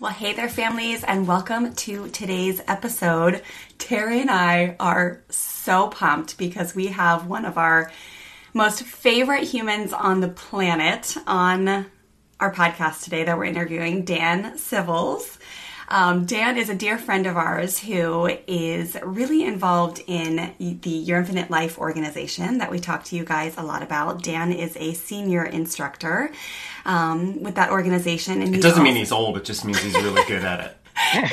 Well, hey there, families, and welcome to today's episode. Terry and I are so pumped because we have one of our most favorite humans on the planet on our podcast today that we're interviewing, Dan Sivils. Um, Dan is a dear friend of ours who is really involved in the Your Infinite Life organization that we talk to you guys a lot about. Dan is a senior instructor um, with that organization. And it doesn't also, mean he's old, it just means he's really good at it.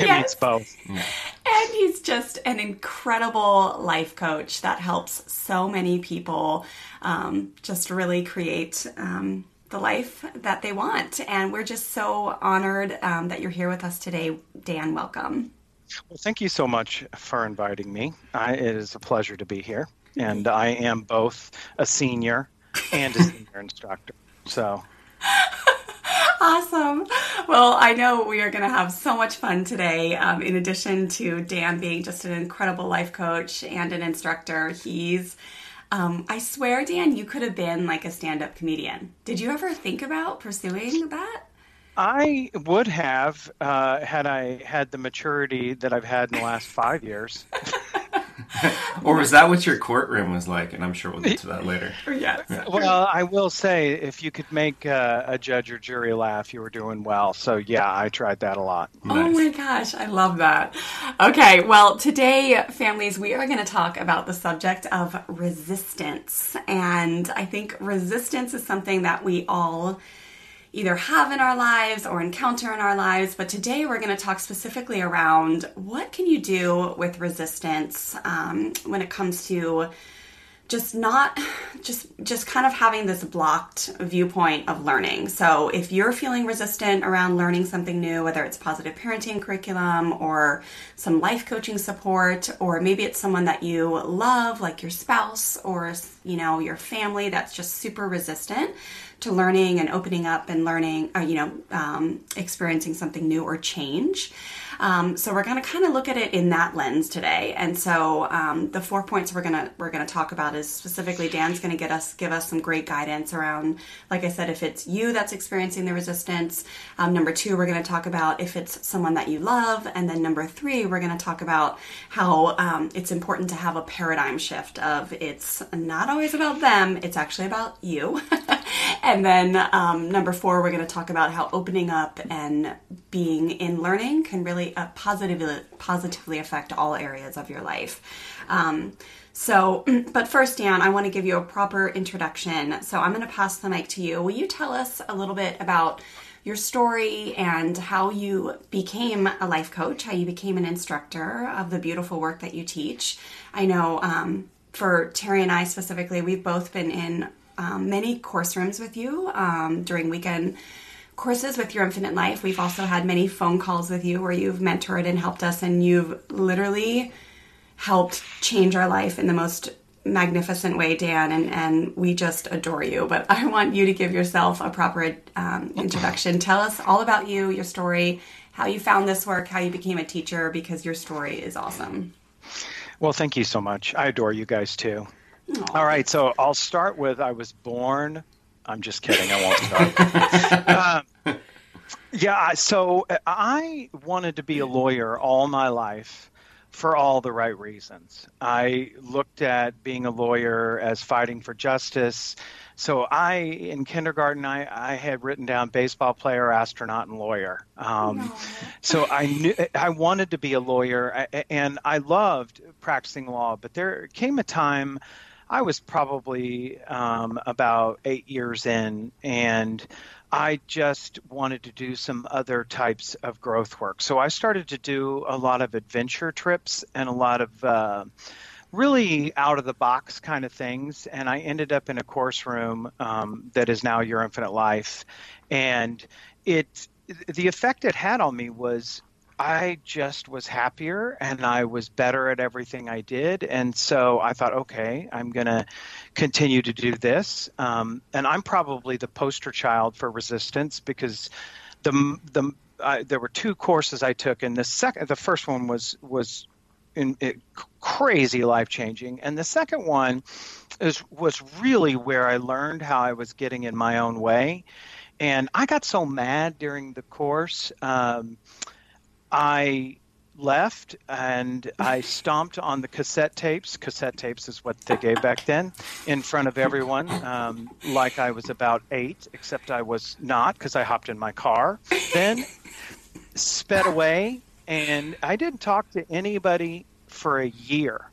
means both. Yeah. And he's just an incredible life coach that helps so many people um, just really create um, the life that they want. And we're just so honored um, that you're here with us today. Dan, welcome. Well, thank you so much for inviting me. I, it is a pleasure to be here. And I am both a senior and a senior instructor. So. awesome. Well, I know we are going to have so much fun today. Um, in addition to Dan being just an incredible life coach and an instructor, he's um, I swear, Dan, you could have been like a stand up comedian. Did you ever think about pursuing that? I would have uh, had I had the maturity that I've had in the last five years. or was that what your courtroom was like? And I'm sure we'll get to that later. yes. Well, I will say, if you could make uh, a judge or jury laugh, you were doing well. So yeah, I tried that a lot. Nice. Oh my gosh, I love that. Okay, well, today, families, we are going to talk about the subject of resistance, and I think resistance is something that we all either have in our lives or encounter in our lives. But today we're going to talk specifically around what can you do with resistance um, when it comes to just not just just kind of having this blocked viewpoint of learning. So if you're feeling resistant around learning something new, whether it's positive parenting curriculum or some life coaching support or maybe it's someone that you love like your spouse or you know your family that's just super resistant, to learning and opening up and learning, or, uh, you know, um, experiencing something new or change. Um, so we're going to kind of look at it in that lens today. And so um, the four points we're going to we're going to talk about is specifically Dan's going to get us give us some great guidance around, like I said, if it's you that's experiencing the resistance. Um, number two, we're going to talk about if it's someone that you love, and then number three, we're going to talk about how um, it's important to have a paradigm shift of it's not always about them, it's actually about you. and then um, number four, we're going to talk about how opening up and being in learning can really uh, positively positively affect all areas of your life. Um, so, but first, Dan, I want to give you a proper introduction. So, I'm going to pass the mic to you. Will you tell us a little bit about your story and how you became a life coach, how you became an instructor of the beautiful work that you teach? I know um, for Terry and I specifically, we've both been in um, many course rooms with you um, during weekend courses with Your Infinite Life. We've also had many phone calls with you where you've mentored and helped us, and you've literally helped change our life in the most magnificent way, Dan, and, and we just adore you. But I want you to give yourself a proper um, introduction. Tell us all about you, your story, how you found this work, how you became a teacher, because your story is awesome. Well, thank you so much. I adore you guys too. Aww. All right, so I'll start with I was born I'm just kidding. I won't start. um, yeah, so I wanted to be a lawyer all my life for all the right reasons. I looked at being a lawyer as fighting for justice. So I, in kindergarten, I, I had written down baseball player, astronaut, and lawyer. Um, no. So I knew I wanted to be a lawyer, and I loved practicing law. But there came a time I was probably um, about eight years in, and I just wanted to do some other types of growth work. So I started to do a lot of adventure trips and a lot of uh, really out of the box kind of things. And I ended up in a course room um, that is now Your Infinite Life. And it, the effect it had on me was I just was happier and I was better at everything I did. And so I thought, okay, I'm going to continue to do this. Um, and I'm probably the poster child for resistance because the, the, there were two courses I took, and the second, the first one was was in, it, crazy life changing, and the second one is was really where I learned how I was getting in my own way, and I got so mad during the course. Um, I left and I stomped on the cassette tapes. Cassette tapes is what they gave back then, in front of everyone, um, like I was about eight, except I was not because I hopped in my car. Then sped away, and I didn't talk to anybody for a year.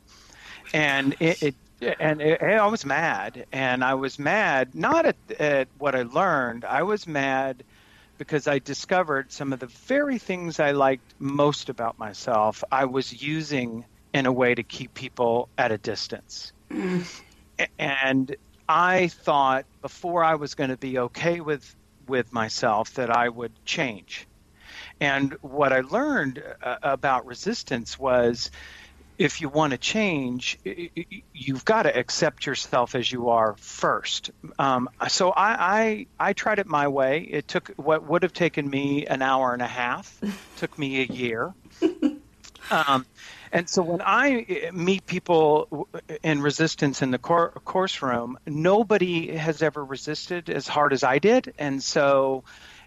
And it, it and it, I was mad, and I was mad not at, at what I learned. I was mad because I discovered some of the very things I liked most about myself, I was using in a way to keep people at a distance. Mm. And I thought before I was going to be okay with with myself that I would change. And what I learned uh, about resistance was if you want to change, you've got to accept yourself as you are first. Um, so I, I, I tried it my way. It took what would have taken me an hour and a half, took me a year. Um, and so when I eh, meet people in resistance in the course room, nobody has ever resisted as hard as I did, and so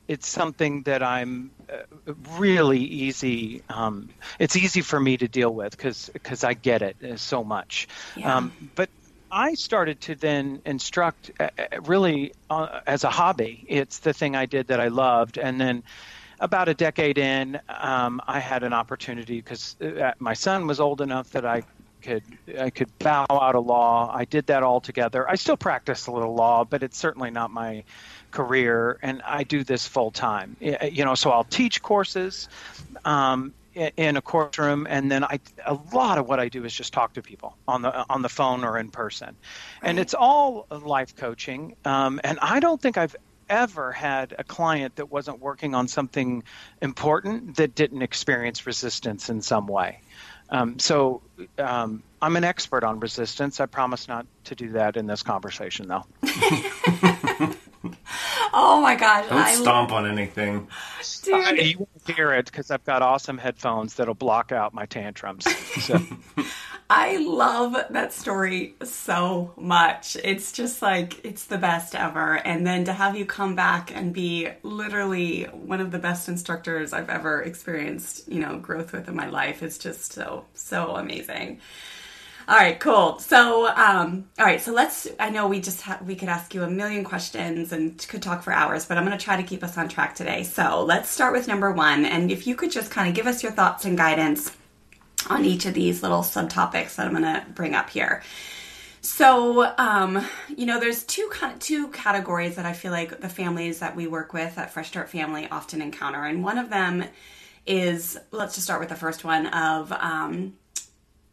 it's something that I'm uh, really easy. Um, it's easy for me to deal with because because I get it uh, so much. Yeah. Um, but I started to then instruct uh, really uh, as a hobby. It's the thing I did that I loved, and then about a decade in, um, I had an opportunity because my son was old enough that I could I could bow out of law. I did that all together. I still practice a little law, but it's certainly not my career, and I do this full time. You know, so I'll teach courses um, in a course room, and then I a lot of what I do is just talk to people on the on the phone or in person, and it's all life coaching. Um, and I don't think I've ever had a client that wasn't working on something important that didn't experience resistance in some way. Um, so um, I'm an expert on resistance. I promise not to do that in this conversation, though. oh my gosh! Don't I stomp on anything. Dude. I, you won't hear it because I've got awesome headphones that'll block out my tantrums. So. I love that story so much. It's just like it's the best ever. And then to have you come back and be literally one of the best instructors I've ever experienced, you know, growth with in my life is just so so amazing. All right, cool. So, um, all right, so let's. I know we just ha- we could ask you a million questions and could talk for hours, but I'm going to try to keep us on track today. So let's start with number one, and if you could just kind of give us your thoughts and guidance on each of these little subtopics that I'm going to bring up here. So, um, you know, there's two kind of two categories that I feel like the families that we work with at Fresh Start Family often encounter, and one of them is let's just start with the first one of um,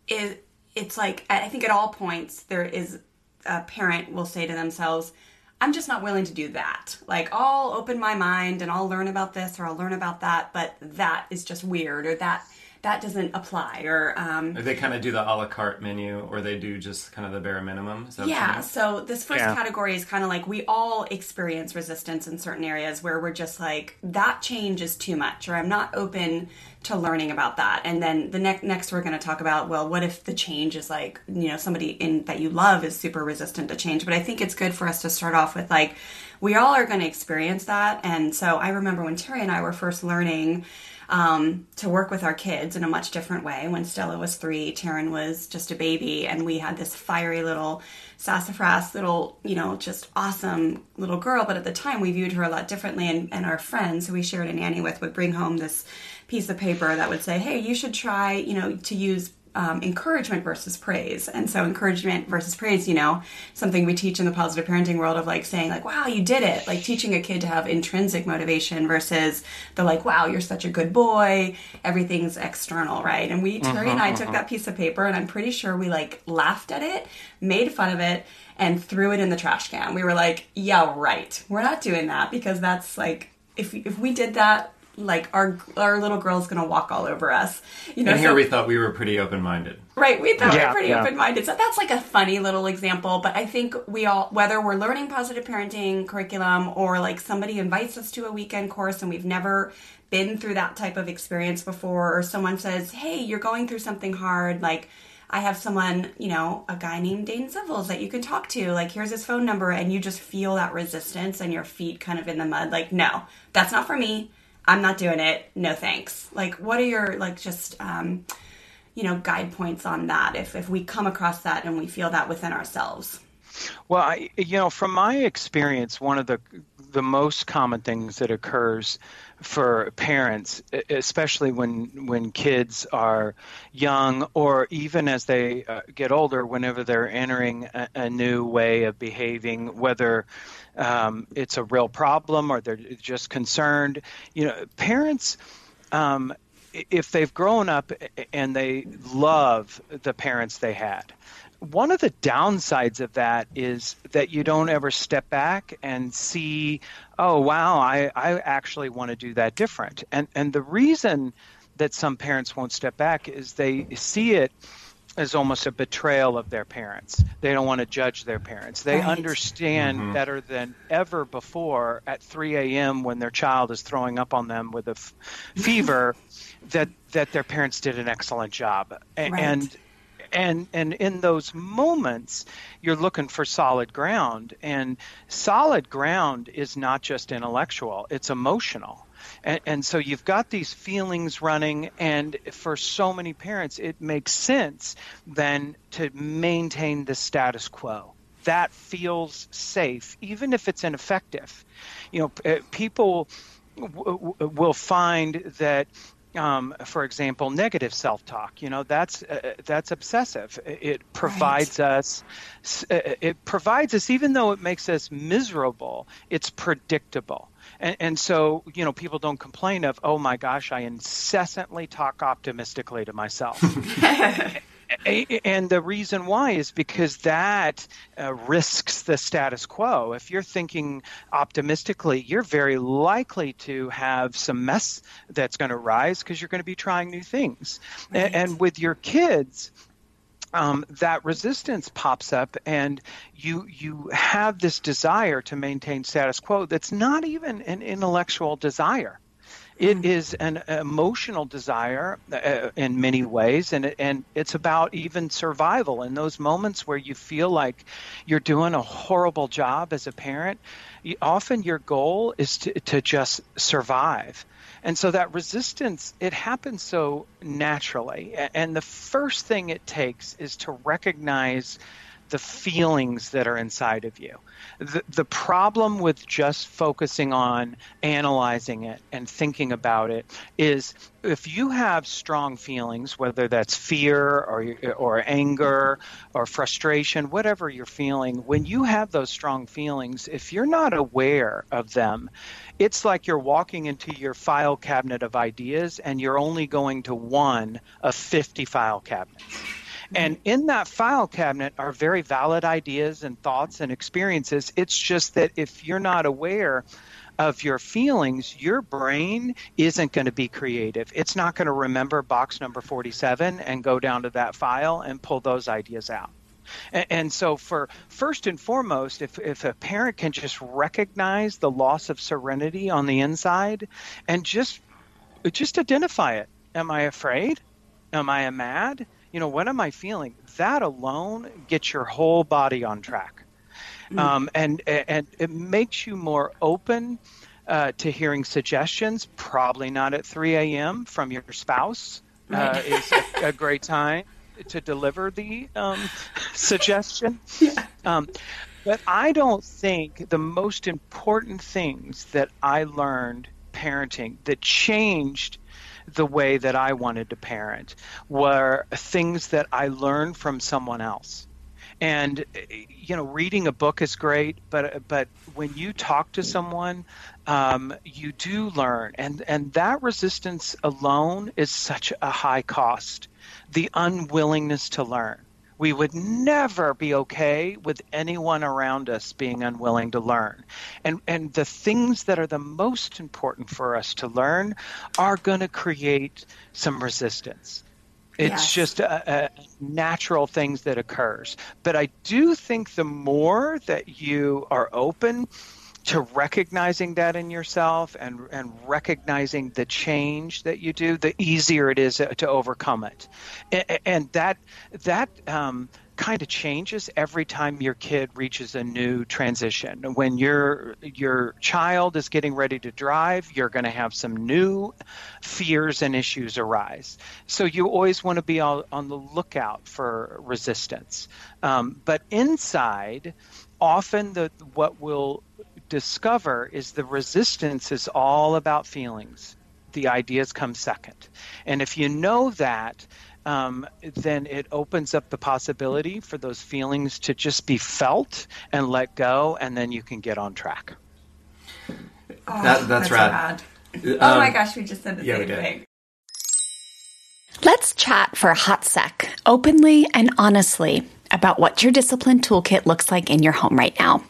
is it's like I think at all points there is a parent will say to themselves, I'm just not willing to do that. Like I'll open my mind and I'll learn about this or I'll learn about that, but that is just weird or that that doesn't apply or um, they kind of do the a la carte menu or they do just kind of the bare minimum yeah so this first yeah. category is kind of like we all experience resistance in certain areas where we're just like that change is too much or i'm not open to learning about that. And then the next next we're going to talk about well what if the change is like you know somebody in that you love is super resistant to change? But i think it's good for us to start off with like we all are going to experience that. And so i remember when terry and i were first learning um, to work with our kids in a much different way. When Stella was three, Taryn was just a baby, and we had this fiery little sassafras little, you know, just awesome little girl. But at the time, we viewed her a lot differently, and, and our friends who we shared a nanny with would bring home this piece of paper that would say, "Hey, you should try, you know, to use um, encouragement versus praise. And so encouragement versus praise, you know, something we teach in the positive parenting world of like saying like, wow, you did it. Like teaching a kid to have intrinsic motivation versus the like, wow, you're such a good boy. Everything's external, right? And we, Terry and I took that piece of paper and I'm pretty sure we like laughed at it, made fun of it, and threw it in the trash can. We were like, yeah, right. We're not doing that because that's like, if, if we did that, like our our little girl's gonna walk all over us. You know, and here so- we thought we were pretty open minded. Right, we thought we Yeah, were pretty yeah. open minded. So that's like a funny little example. But I think we all, whether we're learning positive parenting curriculum or like somebody invites us to a weekend course and we've never been through that type of experience before, or someone says, hey, you're going through something hard, like, I have someone, you know, a guy named Dane Sivils that you can talk to. Like, here's his phone number, and you just feel that resistance and your feet kind of in the mud. Like, no, that's not for me. I'm not doing it. No thanks. Like, what are your, like, just, um, you know guide points on that if if we come across that and we feel that within ourselves Well, I, you know, from my experience, one of the the most common things that occurs for parents, especially when when kids are young, or even as they uh, get older, whenever they're entering a, a new way of behaving, whether um, it's a real problem or they're just concerned, you know, parents. Um, if they've grown up and they love the parents they had, one of the downsides of that is that you don't ever step back and see, oh wow, I, I actually want to do that different. And and the reason that some parents won't step back is they see it as almost a betrayal of their parents. They don't want to judge their parents. They Right. understand mm-hmm. better than ever before at 3 a.m. when their child is throwing up on them with a f- fever that that their parents did an excellent job. A- Right. And and and in those moments you're looking for solid ground. And solid ground is not just intellectual it's emotional. And, and so you've got these feelings running and for so many parents it makes sense then to maintain the status quo. That feels safe even if it's ineffective. You know uh, people w- w- will find that um, for example, negative self-talk. You know, that's uh, that's obsessive. It provides us, uh, it provides us, even though it makes us miserable. It's predictable, and, and so you know, people don't complain of, oh my gosh, I incessantly talk optimistically to myself. And the reason why is because that uh, risks the status quo. If you're thinking optimistically, you're very likely to have some mess that's going to rise because you're going to be trying new things. Right. And with your kids, um, that resistance pops up, and you you have this desire to maintain status quo. That's not even an intellectual desire. It is an emotional desire uh, in many ways, and and it's about even survival. In those moments where you feel like you're doing a horrible job as a parent, often your goal is to to just survive. And so that resistance, it happens so naturally. And the first thing it takes is to recognize the feelings that are inside of you. The, the problem with just focusing on analyzing it and thinking about it is if you have strong feelings, whether that's fear or, or anger or frustration, whatever you're feeling, when you have those strong feelings, if you're not aware of them, it's like you're walking into your file cabinet of ideas and you're only going to one of 50 file cabinets. And mm-hmm. in that file cabinet are very valid ideas and thoughts and experiences. It's just that if you're not aware of your feelings, your brain isn't going to be creative. It's not going to remember box number 47 and go down to that file and pull those ideas out. And, and so, for first and foremost, if, if a parent can just recognize the loss of serenity on the inside and just just identify it. Am I afraid? Am I mad? You know, what am I feeling? That alone gets your whole body on track. Um, and and it makes you more open uh, to hearing suggestions. Probably not at 3 a.m. from your spouse. Uh, is a, a, great time to deliver the um, suggestion. Yeah. Um, but I don't think the most important things that I learned parenting that changed the way that I wanted to parent were things that I learned from someone else. And you know, reading a book is great, but but when you talk to someone, um, you do learn, and and that resistance alone is such a high cost. The unwillingness to learn we would never be okay with anyone around us being unwilling to learn. And, and the things that are the most important for us to learn are going to create some resistance. It's yes. just a, a, natural things that occurs. But I do think the more that you are open to recognizing that in yourself and and recognizing the change that you do, the easier it is to overcome it, and, and that that. Um, kind of changes every time your kid reaches a new transition. When your your child is getting ready to drive, you're going to have some new fears and issues arise. So you always want to be on, on the lookout for resistance. Um, but inside, often the what will discover is the resistance is all about feelings. The ideas come second. And if you know that, um, then it opens up the possibility for those feelings to just be felt and let go, and then you can get on track. Oh, that, that's, that's rad. So oh my um, gosh, we just said the yeah, same thing. Let's chat for a hot sec, openly and honestly about what your discipline toolkit looks like in your home right now.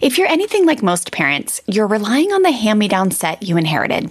If you're anything like most parents, you're relying on the hand me down set you inherited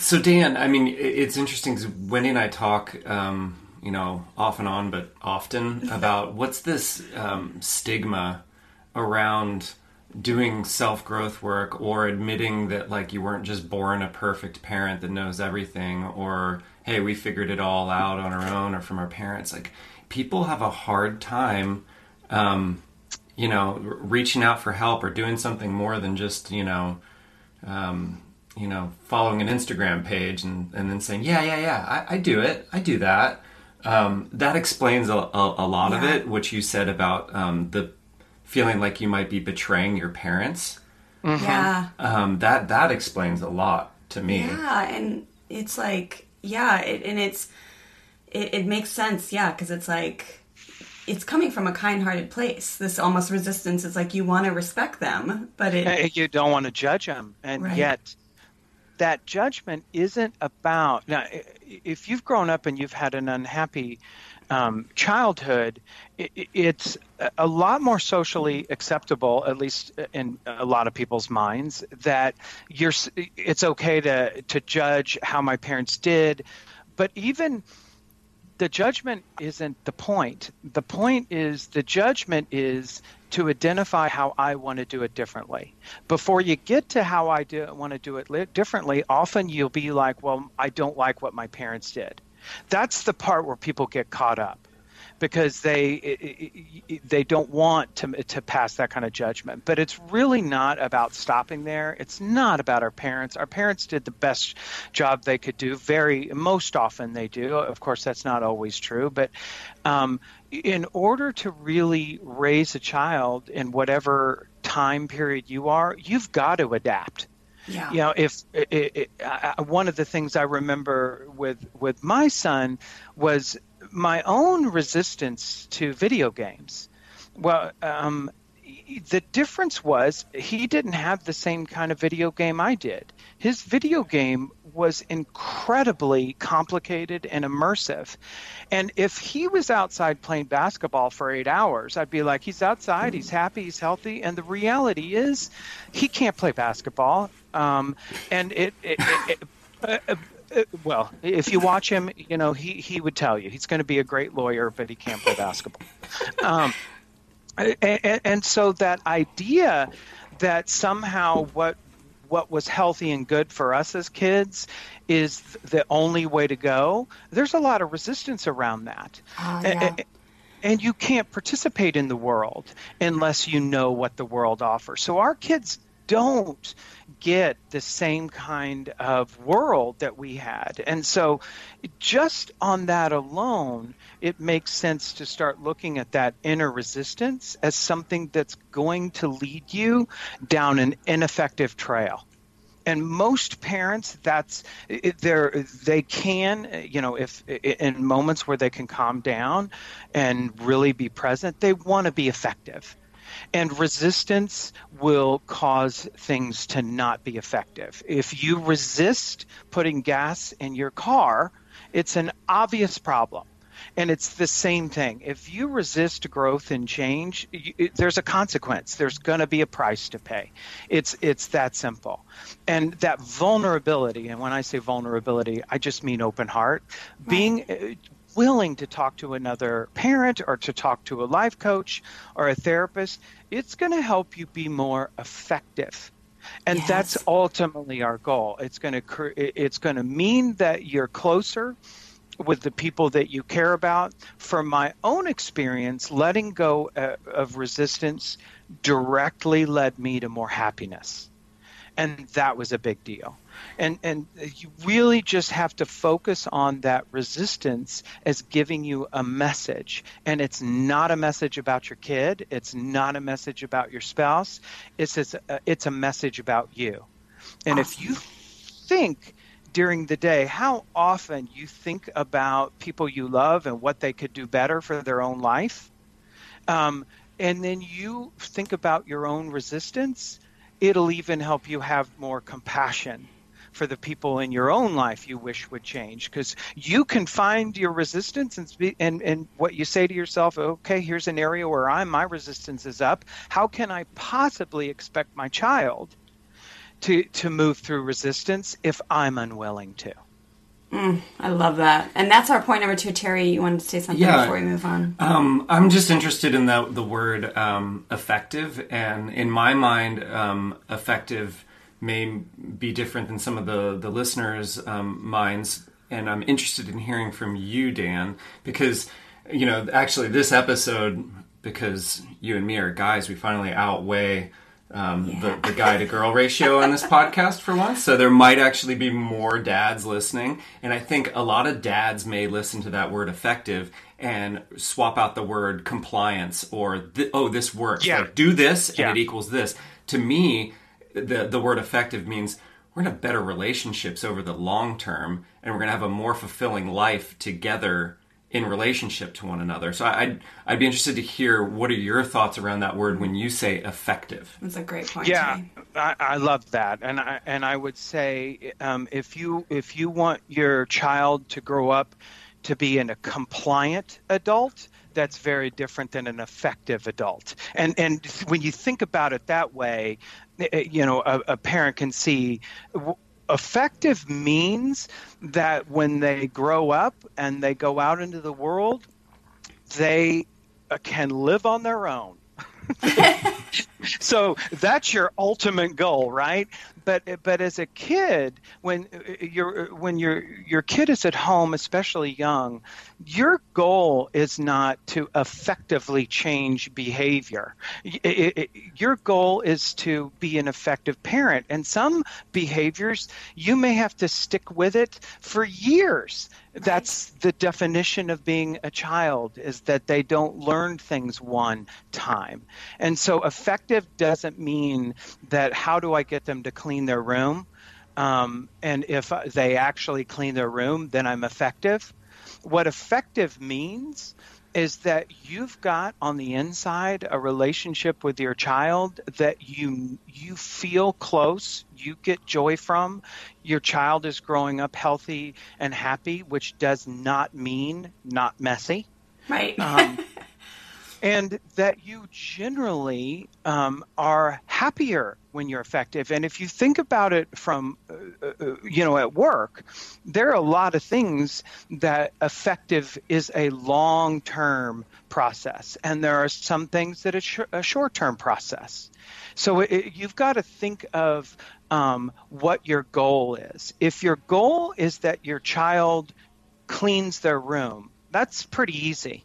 So Dan, I mean, it's interesting because Wendy and I talk, um, you know, off and on, but often about what's this um, stigma around doing self growth work or admitting that like you weren't just born a perfect parent that knows everything, or hey, we figured it all out on our own or from our parents. Like people have a hard time. Um, you know, reaching out for help or doing something more than just, you know, um, you know, following an Instagram page and, and then saying, yeah, yeah, yeah, I, I do it. I do that. Um, that explains a, a, a lot yeah. of it, which you said about um, the feeling like you might be betraying your parents. Yeah. Um, that that explains a lot to me. Yeah, and it's like, yeah, it, and it's it, it makes sense, yeah, because it's like it's coming from a kind-hearted place. This almost resistance is like you want to respect them, but it You don't want to judge them, and Right. yet that judgment isn't about. Now, if you've grown up and you've had an unhappy um, childhood, i i- it's a lot more socially acceptable, at least in a lot of people's minds, that you're. It's okay to to judge how my parents did, but even the judgment isn't the point. The point is the judgment is to identify how I want to do it differently. Before you get to how I do, want to do it li- differently, often you'll be like, well, I don't like what my parents did. That's the part where people get caught up because they they don't want to to pass that kind of judgment. But it's really not about stopping there. It's not about our parents. Our parents did the best job they could do. Very most often they do. Of course, that's not always true. But um, in order to really raise a child in whatever time period you are, you've got to adapt yeah. you know if it, it, I, one of the things i remember with with my son was my own resistance to video games well um, the difference was he didn't have the same kind of video game i did his video game was incredibly complicated and immersive and if he was outside playing basketball for eight hours, I'd be like, he's outside, he's happy, he's healthy. And the reality is, he can't play basketball. Um, and it, it, it, it uh, uh, well, if you watch him, you know, he, he would tell you he's going to be a great lawyer, but he can't play basketball. Um, and, and so that idea that somehow what what was healthy and good for us as kids is the only way to go. There's a lot of resistance around that. Oh, yeah. a- And you can't participate in the world unless you know what the world offers. So our kids don't get the same kind of world that we had. And so just on that alone, it makes sense to start looking at that inner resistance as something that's going to lead you down an ineffective trail and most parents that's they they can you know if in moments where they can calm down and really be present they want to be effective and resistance will cause things to not be effective if you resist putting gas in your car it's an obvious problem and it's the same thing. If you resist growth and change, you, it, there's a consequence. There's going to be a price to pay. It's it's that simple. And that vulnerability, and when I say vulnerability, I just mean open heart, being uh, willing to talk to another parent or to talk to a life coach or a therapist, it's going to help you be more effective. And Yes. that's ultimately our goal. It's going to it's going to mean that you're closer with the people that you care about. From my own experience, letting go uh, of resistance directly led me to more happiness. And that was a big deal. And and you really just have to focus on that resistance as giving you a message. And it's not a message about your kid, it's not a message about your spouse. It's it's a, it's a message about you. And if you think during the day how often you think about people you love and what they could do better for their own life, um, and then you think about your own resistance, it'll even help you have more compassion for the people in your own life you wish would change because you can find your resistance and, spe- and and what you say to yourself okay here's an area where i'm my resistance is up how can i possibly expect my child to to move through resistance if i'm unwilling to I love that. And that's our point number two. Terry, you wanted to say something Yeah. before we move on? Um, I'm just interested in the the word um, effective, and in my mind, um, effective may be different than some of the the listeners' um, minds. And I'm interested in hearing from you, Dan, because you know, actually, this episode, because you and me are guys, we finally outweigh. Um, the, the guy to girl ratio on this podcast for once. So there might actually be more dads listening. And I think a lot of dads may listen to that word effective and swap out the word compliance or, th- oh, this works. Yeah. Like, do this and Yeah. it equals this. To me, the the word effective means we're going to have better relationships over the long term, and we're going to have a more fulfilling life together in relationship to one another. So I'd I'd be interested to hear what are your thoughts around that word when you say effective. That's a great point. Yeah, I, I, love that, and I and I would say um, if you if you want your child to grow up to be an, a compliant adult, that's very different than an effective adult. And and when you think about it that way, eh, eh, you know, a, a parent can see effective means that when they grow up and they go out into the world, they uh, can live on their own. so that's your ultimate goal, right? But but as a kid, when uh, your when your your kid is at home, especially young, your goal is not to effectively change behavior. It, it, your goal is to be an effective parent, and some behaviors you may have to stick with it for years. That's the definition of being a child is that they don't learn things one time. And so effective doesn't mean that how do i get them to clean their room um, and if they actually clean their room then i'm effective what effective means is that you've got on the inside a relationship with your child that you you feel close, you get joy from. Your child is growing up healthy and happy, which does not mean not messy. Right. Um, and that you generally um, are happier when you're effective. And if you think about it from, uh, uh, you know, at work, there are a lot of things that effective is a long term process, and there are some things that it's a short term process. So it, you've got to think of um, what your goal is. If your goal is that your child cleans their room, that's pretty easy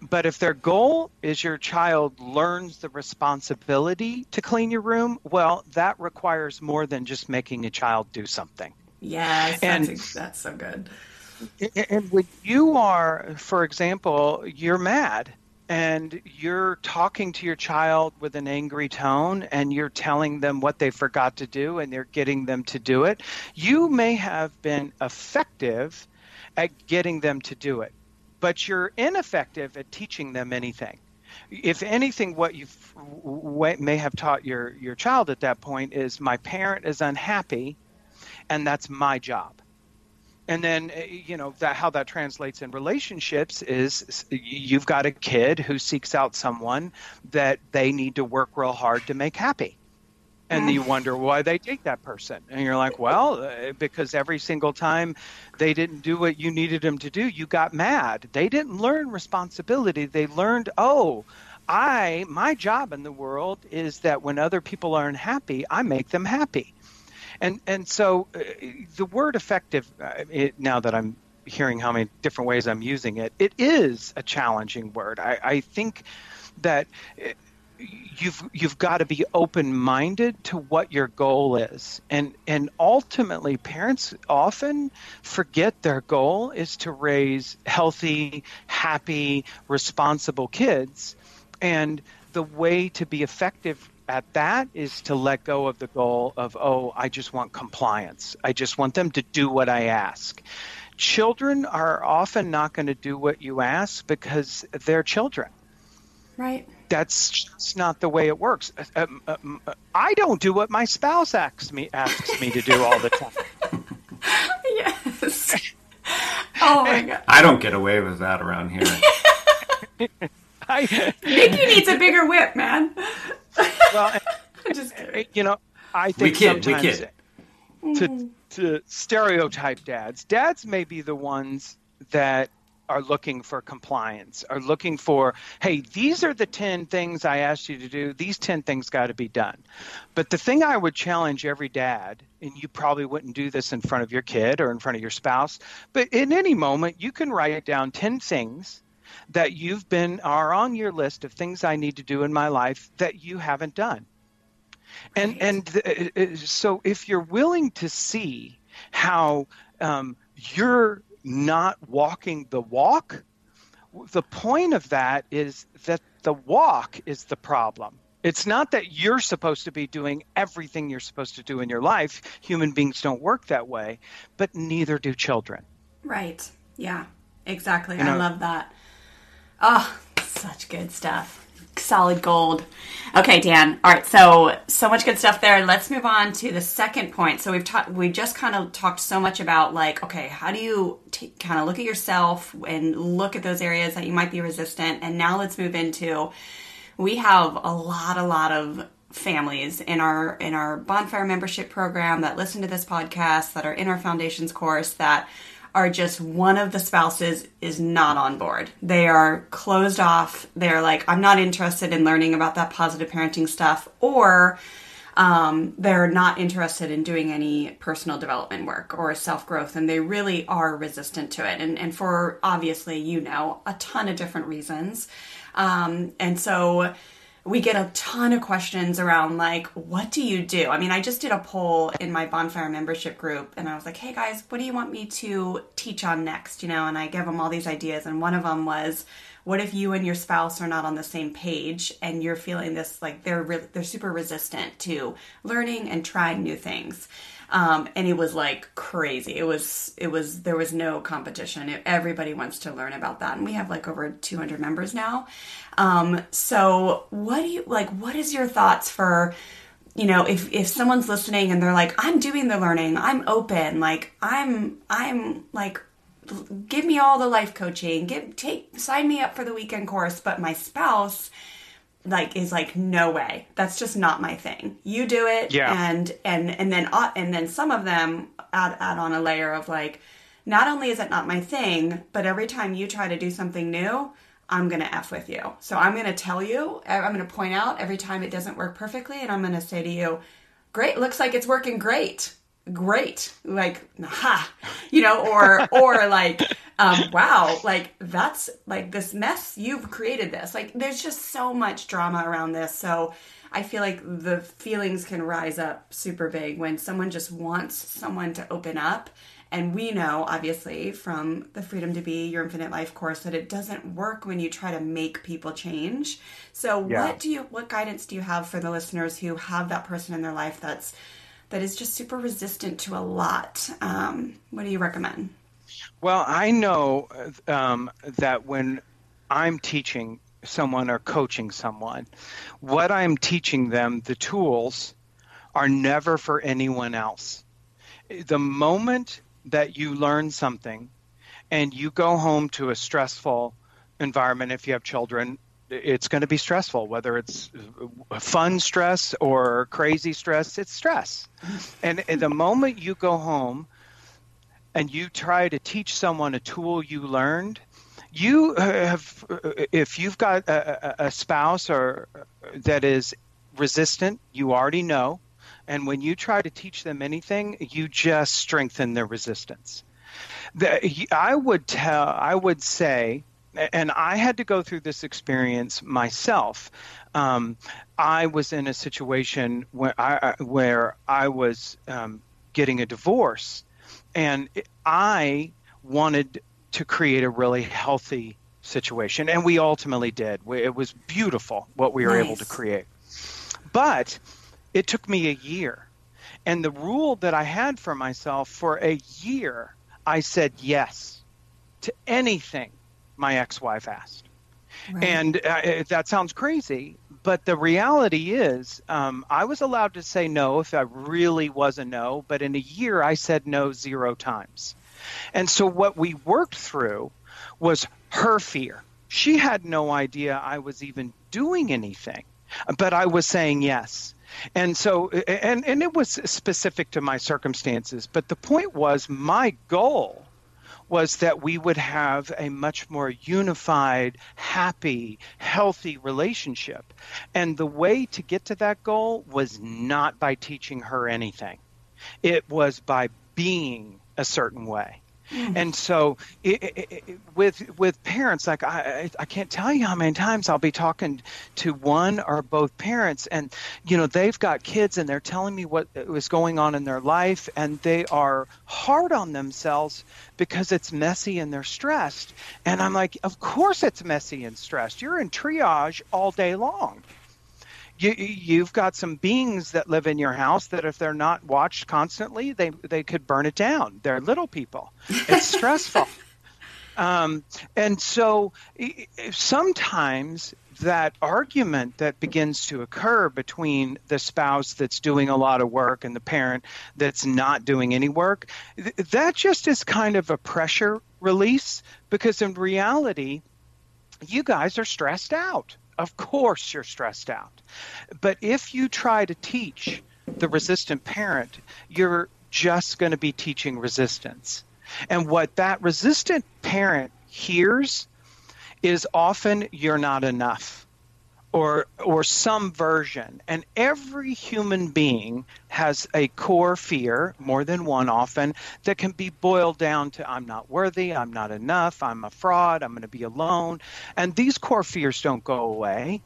but if their goal is your child learns the responsibility to clean your room, well, that requires more than just making a child do something. Yes, and, that's, that's so good. And when you are, for example, you're mad and you're talking to your child with an angry tone and you're telling them what they forgot to do and you're getting them to do it, you may have been effective at getting them to do it but you're ineffective at teaching them anything. If anything, what you may have taught your, your child at that point is my parent is unhappy, and that's my job. And then, eh, you know, that how that translates in relationships is you've got a kid who seeks out someone that they need to work real hard to make happy and you wonder why they take that person. And you're like well uh, because every single time they didn't do what you needed them to do you got mad. They didn't learn responsibility. They learned oh i my job in the world is that when other people are unhappy i make them happy. And and so uh, the word effective uh, it, now that i'm hearing how many different ways i'm using it it is a challenging word. I, I think that uh, you've you've got to be open minded to what your goal is. And and ultimately parents often forget their goal is to raise healthy happy responsible kids. And the way to be effective at that is to let go of the goal of oh I just want compliance. I just want them to do what I ask. Children are often not going to do what you ask because they're children right that's just not the way it works. Um, um, I don't do what my spouse asks me asks me to do all the time. yes. Oh my god. I don't get away with that around here. I, Mickey needs a bigger whip, man. well, just you know, I think we kid, sometimes we kid. to to stereotype dads, dads may be the ones that are looking for compliance, are looking for, hey, these are the 10 things I asked you to do. These 10 things got to be done. But the thing I would challenge every dad, and you probably wouldn't do this in front of your kid or in front of your spouse, but in any moment, you can write down 10 things that you've been are on your list of things I need to do in my life that you haven't done. And and uh, uh, so if you're willing to see how um, you're not walking the walk. The point of that is that the walk is the problem. It's not that you're supposed to be doing everything you're supposed to do in your life. Human beings don't work that way, but neither do children. Right. Yeah, exactly. You know, I love that. Oh, such good stuff. Solid gold. Okay, Dan. All right, so so much good stuff there. Let's move on to the second point. So we've talked, we just kind of talked so much about like, okay, how do you t- kind of look at yourself and look at those areas that you might be resistant? And now let's move into we have a lot, a lot of families in our in our bonfire membership program that listen to this podcast that are in our foundations course that are just one of the spouses is not on board. They are closed off. They're like, I'm not interested in learning about that positive parenting stuff, or um, they're not interested in doing any personal development work or self growth, and they really are resistant to it. And, and for obviously, you know, a ton of different reasons. Um, and so, we get a ton of questions around like what do you do? I mean i just did a poll in my bonfire membership group and i was like hey guys what do you want me to teach on next? You know and i gave them all these ideas and one of them was what if you and your spouse are not on the same page and you're feeling this like they're re- they're super resistant to learning and trying new things um, and it was like crazy. It was it was there was no competition. It, everybody wants to learn about that, and we have like over 200 members now. Um, so what do you like? What is your thoughts for? you know if if someone's listening and they're like i'm doing the learning i'm open like i'm i'm like give me all the life coaching give take sign me up for the weekend course but my spouse like is like no way. That's just not my thing. You do it yeah. and and and then uh, and then some of them add add on a layer of like not only is it not my thing but every time you try to do something new i'm going to f with you. So i'm going to tell you i'm going to point out every time it doesn't work perfectly and i'm going to say to you great looks like it's working great great. Like ha you know or or like um wow like that's like this mess you've created this. Like there's just so much drama around this. So i feel like the feelings can rise up super big when someone just wants someone to open up. And we know obviously from the freedom to be your infinite life course that it doesn't work when you try to make people change. So yeah. what do you what guidance do you have for the listeners who have that person in their life that's that is just super resistant to a lot. Um, what do you recommend? Well, I know um, that when I'm teaching someone or coaching someone, what I'm teaching them, the tools, are never for anyone else. The moment that you learn something and you go home to a stressful environment, if you have children, it's going to be stressful, whether it's fun stress or crazy stress, it's stress. And, and the moment you go home and you try to teach someone a tool you learned, you have, if you've got a, a spouse or that is resistant, you already know. And when you try to teach them anything, you just strengthen their resistance. The, I would tell, I would say, and I had to go through this experience myself. Um, I was in a situation where I, where I was um, getting a divorce, and I wanted to create a really healthy situation, and we ultimately did. It was beautiful what we were nice. able to create, but it took me a year. And the rule that I had for myself for a year, I said yes to anything my ex-wife asked. Right. And uh, that sounds crazy, but the reality is, um, I was allowed to say no if I really was a no, but in a year I said no zero times. And so what we worked through was her fear. She had no idea I was even doing anything, but I was saying yes. And so, and, and it was specific to my circumstances, but the point was my goal was that we would have a much more unified, happy, healthy relationship. And the way to get to that goal was not by teaching her anything, it was by being a certain way. Mm-hmm. And so, it, it, it, with with parents, like I I can't tell you how many times I'll be talking to one or both parents, and you know they've got kids, and they're telling me what was going on in their life, and they are hard on themselves because it's messy and they're stressed. And I'm like, of course it's messy and stressed. You're in triage all day long You, you've got some beings that live in your house that if they're not watched constantly, they, they could burn it down. They're little people. It's stressful. Um, and so sometimes that argument that begins to occur between the spouse that's doing a lot of work and the parent that's not doing any work, that just is kind of a pressure release because in reality, you guys are stressed out. Of course, you're stressed out. But if you try to teach the resistant parent, you're just going to be teaching resistance. And what that resistant parent hears is often you're not enough or or some version. And every human being has a core fear more than one often that can be boiled down to i'm not worthy i'm not enough i'm a fraud i'm going to be alone. And these core fears don't go away.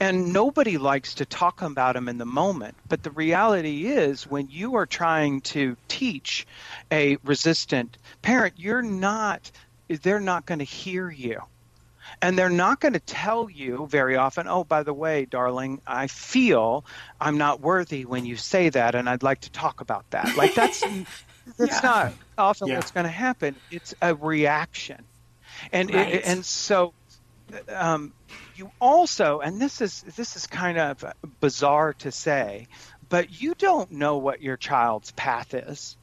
And nobody likes to talk about them in the moment. But the reality is when you are trying to teach a resistant parent you're not they're not going to hear you and they're not going to tell you very often, oh, by the way, darling, I feel I'm not worthy when you say that, and I'd like to talk about that. Like, that's, that's yeah. not often yeah. what's going to happen. It's a reaction. And, right. it, and so, um, you also, and this is this is kind of bizarre to say, but you don't know what your child's path is.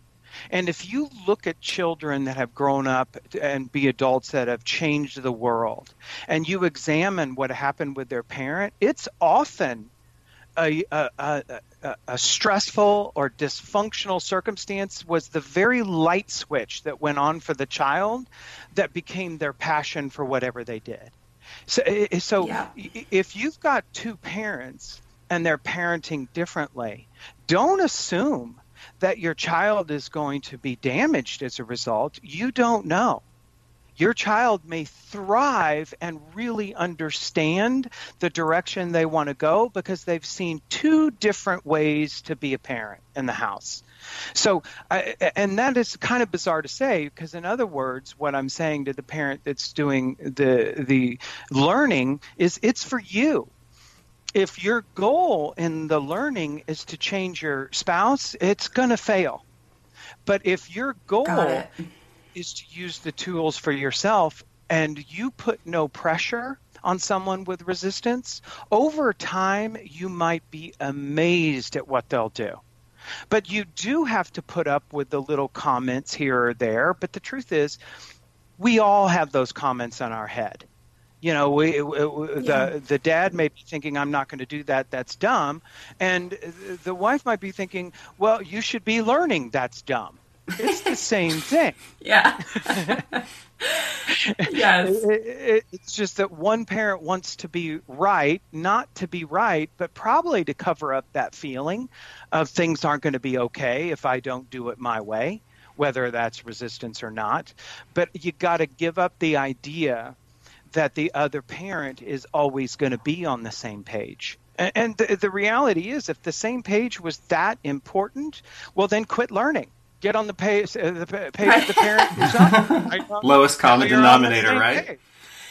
And if you look at children that have grown up and be adults that have changed the world, and you examine what happened with their parent, it's often a, a, a, a, stressful or dysfunctional circumstance was the very light switch that went on for the child that became their passion for whatever they did. So, so yeah. if you've got two parents and they're parenting differently, don't assume that your child is going to be damaged as a result, you don't know. Your child may thrive and really understand the direction they want to go because they've seen two different ways to be a parent in the house. So, and that is kind of bizarre to say because, in other words, what I'm saying to the parent that's doing the the learning is it's for you if your goal in the learning is to change your spouse, it's going to fail. But if your goal is to use the tools for yourself and you put no pressure on someone with resistance, over time you might be amazed at what they'll do. But you do have to put up with the little comments here or there. But the truth is, we all have those comments on our head you know we, we yeah. the the dad may be thinking i'm not going to do that that's dumb and the wife might be thinking well you should be learning that's dumb. It's the same thing. Yeah. Yes. It, it, it's just that one parent wants to be right not to be right but probably to cover up that feeling of things aren't going to be okay if i don't do it my way whether that's resistance or not. But you got to give up the idea that the other parent is always going to be on the same page. And the, the reality is, if the same page was that important, well, then quit learning. Get on the page, uh, the page the parent is on. Lowest common denominator, right?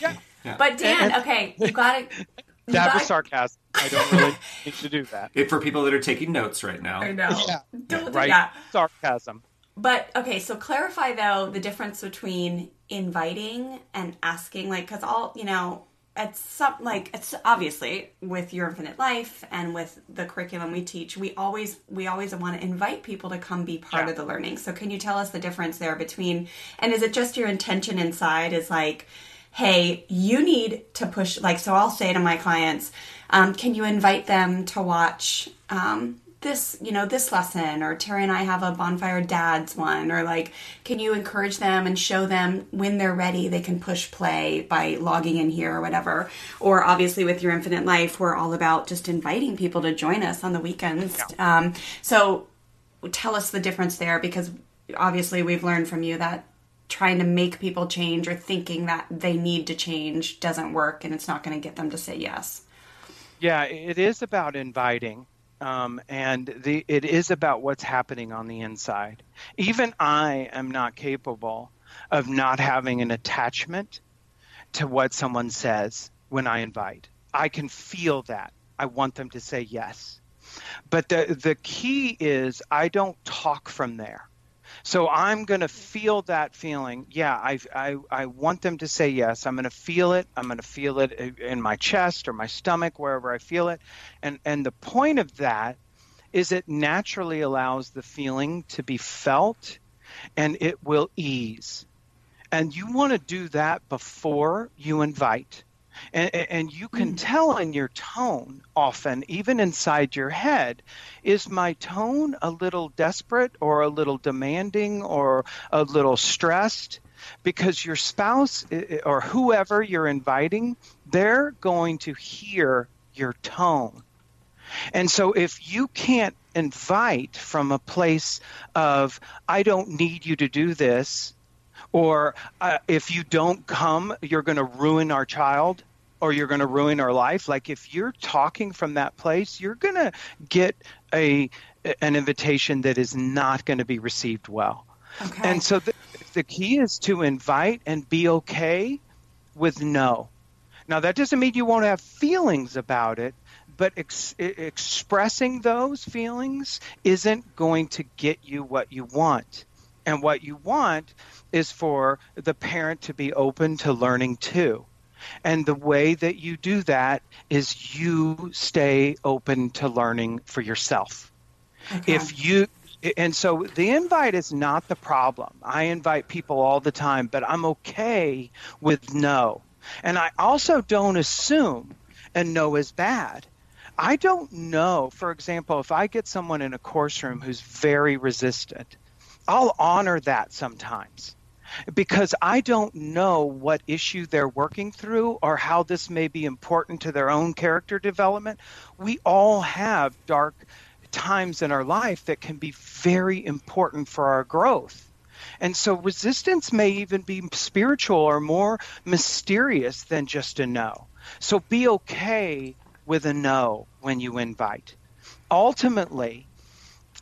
Yeah. yeah. But Dan, and, okay, you got it. That gotta... was sarcasm. I don't really need to do that. It for people that are taking notes right now. I know. Yeah. Don't right? do that. Sarcasm. But okay, so clarify though the difference between inviting and asking, like, because all you know, it's some like it's obviously with your infinite life and with the curriculum we teach, we always we always want to invite people to come be part yeah. of the learning. So can you tell us the difference there between? And is it just your intention inside? Is like hey, you need to push, like, so I'll say to my clients, um, can you invite them to watch um, this, you know, this lesson, or Terry and I have a bonfire dads one, or like, can you encourage them and show them when they're ready, they can push play by logging in here or whatever. Or obviously with your infinite life, we're all about just inviting people to join us on the weekends. Yeah. Um, so tell us the difference there because obviously we've learned from you that trying to make people change or thinking that they need to change doesn't work and it's not going to get them to say yes. Yeah, it is about inviting um, and the, it is about what's happening on the inside. Even I am not capable of not having an attachment to what someone says when I invite. I can feel that. I want them to say yes. But the the key is I don't talk from there. So I'm going to feel that feeling. Yeah, I, I, I want them to say yes. I'm going to feel it. I'm going to feel it in my chest or my stomach, wherever I feel it. And, and the point of that is it naturally allows the feeling to be felt and it will ease. And you want to do that before you invite. And, and you can mm. tell in your tone often, even inside your head, is my tone a little desperate or a little demanding or a little stressed? Because your spouse or whoever you're inviting, they're going to hear your tone. And so if you can't invite from a place of, I don't need you to do this, or uh, if you don't come, you're going to ruin our child or you're going to ruin our life. Like if you're talking from that place, you're going to get a an invitation that is not going to be received well. Okay. And so the, the key is to invite and be okay with no. Now that doesn't mean you won't have feelings about it, but ex- expressing those feelings isn't going to get you what you want. And what you want is for the parent to be open to learning too. And the way that you do that is you stay open to learning for yourself. Okay. If you and so the invite is not the problem. I invite people all the time, but I'm okay with no. And I also don't assume and no is bad. I don't know, for example, if I get someone in a course room who's very resistant, I'll honor that sometimes because I don't know what issue they're working through or how this may be important to their own character development. We all have dark times in our life that can be very important for our growth. And so resistance may even be spiritual or more mysterious than just a no. So be okay with a no when you invite. Ultimately,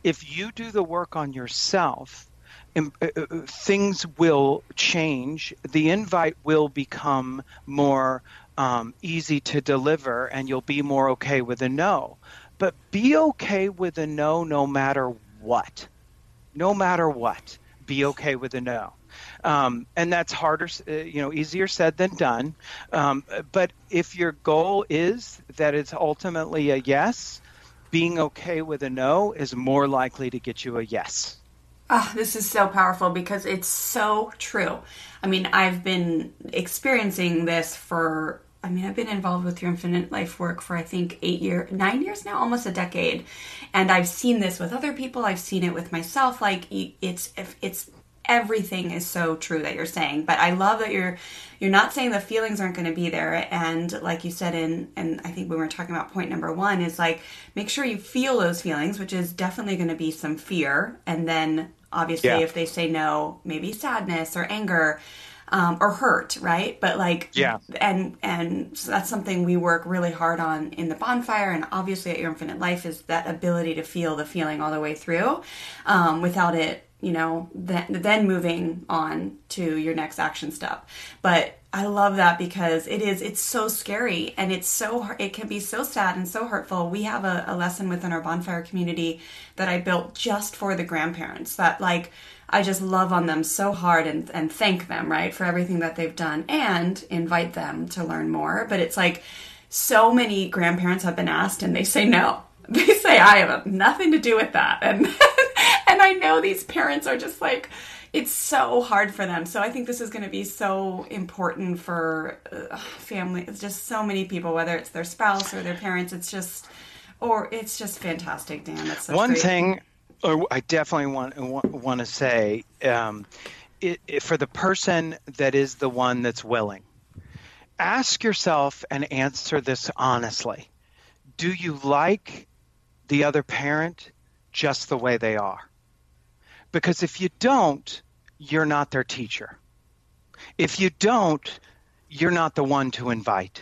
if you do the work on yourself, uh, uh, things will change. The invite will become more um, easy to deliver, and you'll be more okay with a no. But be okay with a no no matter what. No matter what. Be okay with a no. Um, and that's harder, uh, you know, easier said than done. Um, but if your goal is that it's ultimately a yes, being okay with a no is more likely to get you a yes. Oh, this is so powerful because it's so true. I mean, I've been experiencing this for, I mean, I've been involved with your infinite life work for, I think, eight years, nine years now, almost a decade. And I've seen this with other people. I've seen it with myself. Like, it's, it's, everything is so true that you're saying but i love that you're you're not saying the feelings aren't going to be there. And like you said in and i think when we are talking about point number one is like make sure you feel those feelings which is definitely going to be some fear. And then obviously yeah. if they say no maybe sadness or anger um, or hurt right? But like yeah. and and so that's something we work really hard on in the bonfire. And obviously at your infinite life is that ability to feel the feeling all the way through um, without it you know, then, then moving on to your next action step. But I love that because it is, it's so scary and it's so, it can be so sad and so hurtful. We have a, a lesson within our bonfire community that I built just for the grandparents that like, I just love on them so hard and, and thank them, right, for everything that they've done and invite them to learn more. But it's like so many grandparents have been asked and they say no. They say, I have nothing to do with that. And and I know these parents are just like, it's so hard for them. So I think this is going to be so important for uh, family. It's just so many people, whether it's their spouse or their parents. It's just, or it's just fantastic, Dan. That's one great. thing. Or I definitely want want, want to say, um, it, it, for the person that is the one that's willing, ask yourself and answer this honestly. Do you like the other parent just the way they are? Because if you don't, you're not their teacher. If you don't, you're not the one to invite.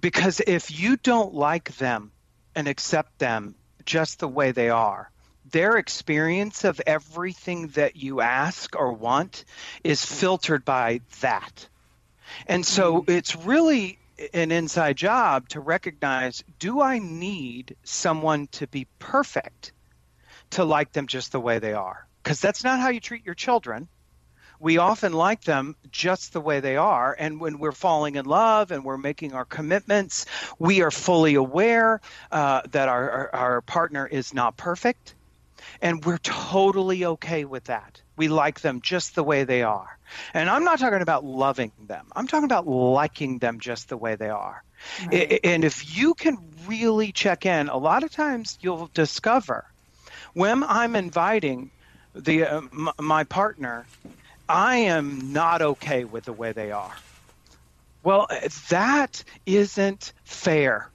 Because if you don't like them and accept them just the way they are, their experience of everything that you ask or want is filtered by that. And so mm-hmm. it's really an inside job to recognize do I need someone to be perfect to like them just the way they are? Because that's not how you treat your children. We often like them just the way they are. And when we're falling in love and we're making our commitments, we are fully aware uh, that our, our, our partner is not perfect. And we're totally okay with that. We like them just the way they are. And I'm not talking about loving them, I'm talking about liking them just the way they are. Right. And if you can really check in, a lot of times you'll discover when I'm inviting the uh, m- my partner, I am not okay with the way they are. Well, that isn't fair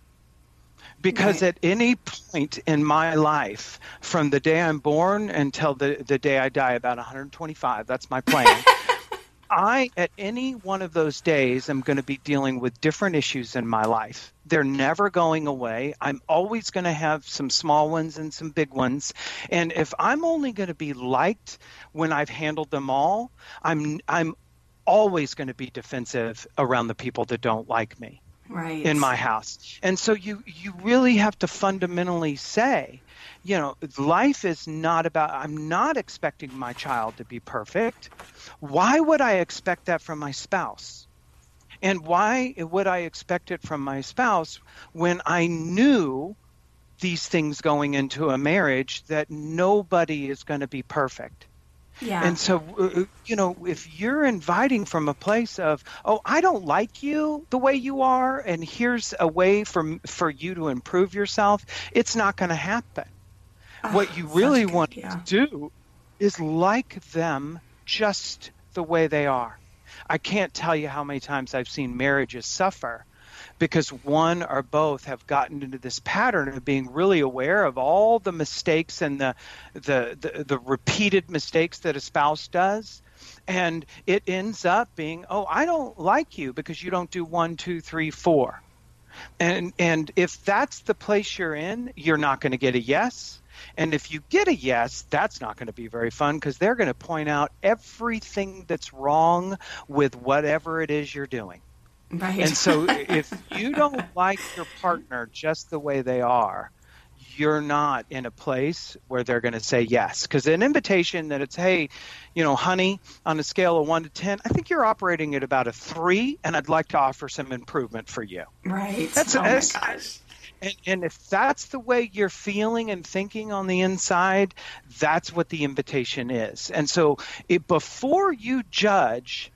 because right. at any point in my life from the day i'm born until the, the day i die about 125 that's my plan i at any one of those days am going to be dealing with different issues in my life. They're never going away. I'm always going to have some small ones and some big ones. And if i'm only going to be liked when i've handled them all i'm i'm always going to be defensive around the people that don't like me right. in my house. And so you you really have to fundamentally say, you know, life is not about I'm not expecting my child to be perfect. Why would I expect that from my spouse? And why would I expect it from my spouse when I knew these things going into a marriage that nobody is going to be perfect? Yeah. And so, uh, uh, you know, if you're inviting from a place of, oh, I don't like you the way you are, and here's a way for for you to improve yourself, it's not going to happen. Oh, what you really want to do is like them just the way they are. I can't tell you how many times I've seen marriages suffer because one or both have gotten into this pattern of being really aware of all the mistakes and the the the, the repeated mistakes that a spouse does. And it ends up being oh i don't like you because you don't do one two three four. And and if that's the place you're in you're not going to get a yes. And if you get a yes, that's not going to be very fun because they're going to point out everything that's wrong with whatever it is you're doing. Right. And so if you don't like your partner just the way they are, you're not in a place where they're going to say yes. Because an invitation that it's, hey, you know, honey, on a scale of one to 10, I think you're operating at about a three, and I'd like to offer some improvement for you. Right. That's, oh that's, my gosh. And, and if that's the way you're feeling and thinking on the inside, that's what the invitation is. And so it, before you judge,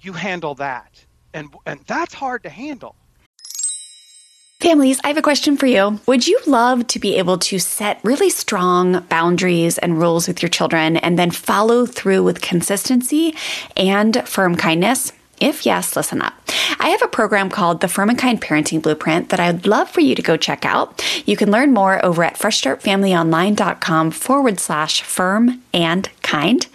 you handle that and and that's hard to handle. Families, I have a question for you. Would you love to be able to set really strong boundaries and rules with your children and then follow through with consistency and firm kindness? If yes, listen up. I have a program called the Firm and Kind Parenting Blueprint that I'd love for you to go check out. You can learn more over at freshstartfamilyonline.com forward slash firm and kind.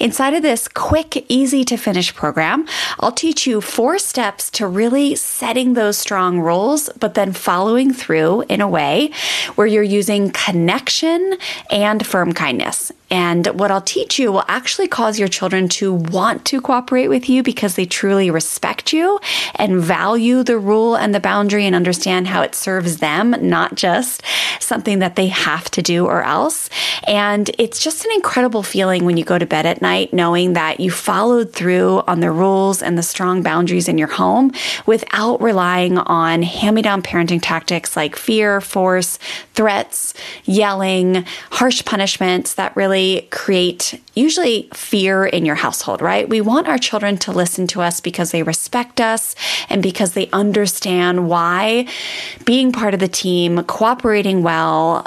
Inside of this quick, easy to finish program, I'll teach you four steps to really setting those strong rules, but then following through in a way where you're using connection and firm kindness. And what I'll teach you will actually cause your children to want to cooperate with you because they truly respect you and value the rule and the boundary and understand how it serves them, not just something that they have to do or else. And it's just an incredible feeling when you go to bed at night knowing that you followed through on the rules and the strong boundaries in your home without relying on hand me down parenting tactics like fear, force, threats, yelling, harsh punishments that really really create usually fear in your household, right? We want our children to listen to us because they respect us and because they understand why being part of the team, cooperating well,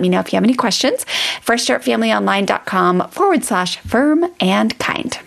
me know if you have any questions. FreshStartFamilyOnline.com forward slash firm and kind.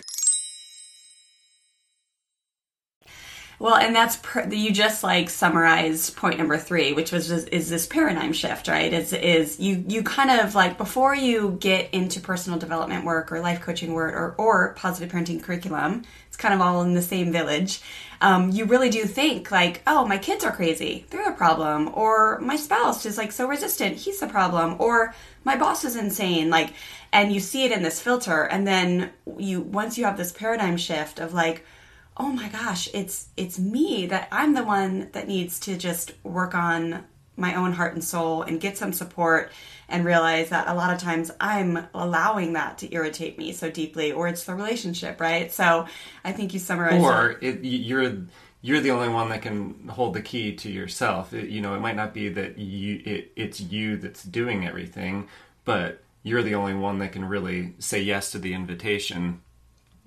Well, and that's per, you just like summarized point number three, which was just, is this paradigm shift, right? Is is you you kind of like before you get into personal development work or life coaching work or or positive parenting curriculum, it's kind of all in the same village. Um, you really do think like, oh, my kids are crazy, they're the problem, or my spouse is like so resistant, he's the problem, or my boss is insane, like, and you see it in this filter, and then you once you have this paradigm shift of like oh my gosh, it's it's me that I'm the one that needs to just work on my own heart and soul and get some support and realize that a lot of times I'm allowing that to irritate me so deeply or it's the relationship, right? So I think you summarized or it, you're you're the only one that can hold the key to yourself. It, you know, it might not be that you it, it's you that's doing everything, but you're the only one that can really say yes to the invitation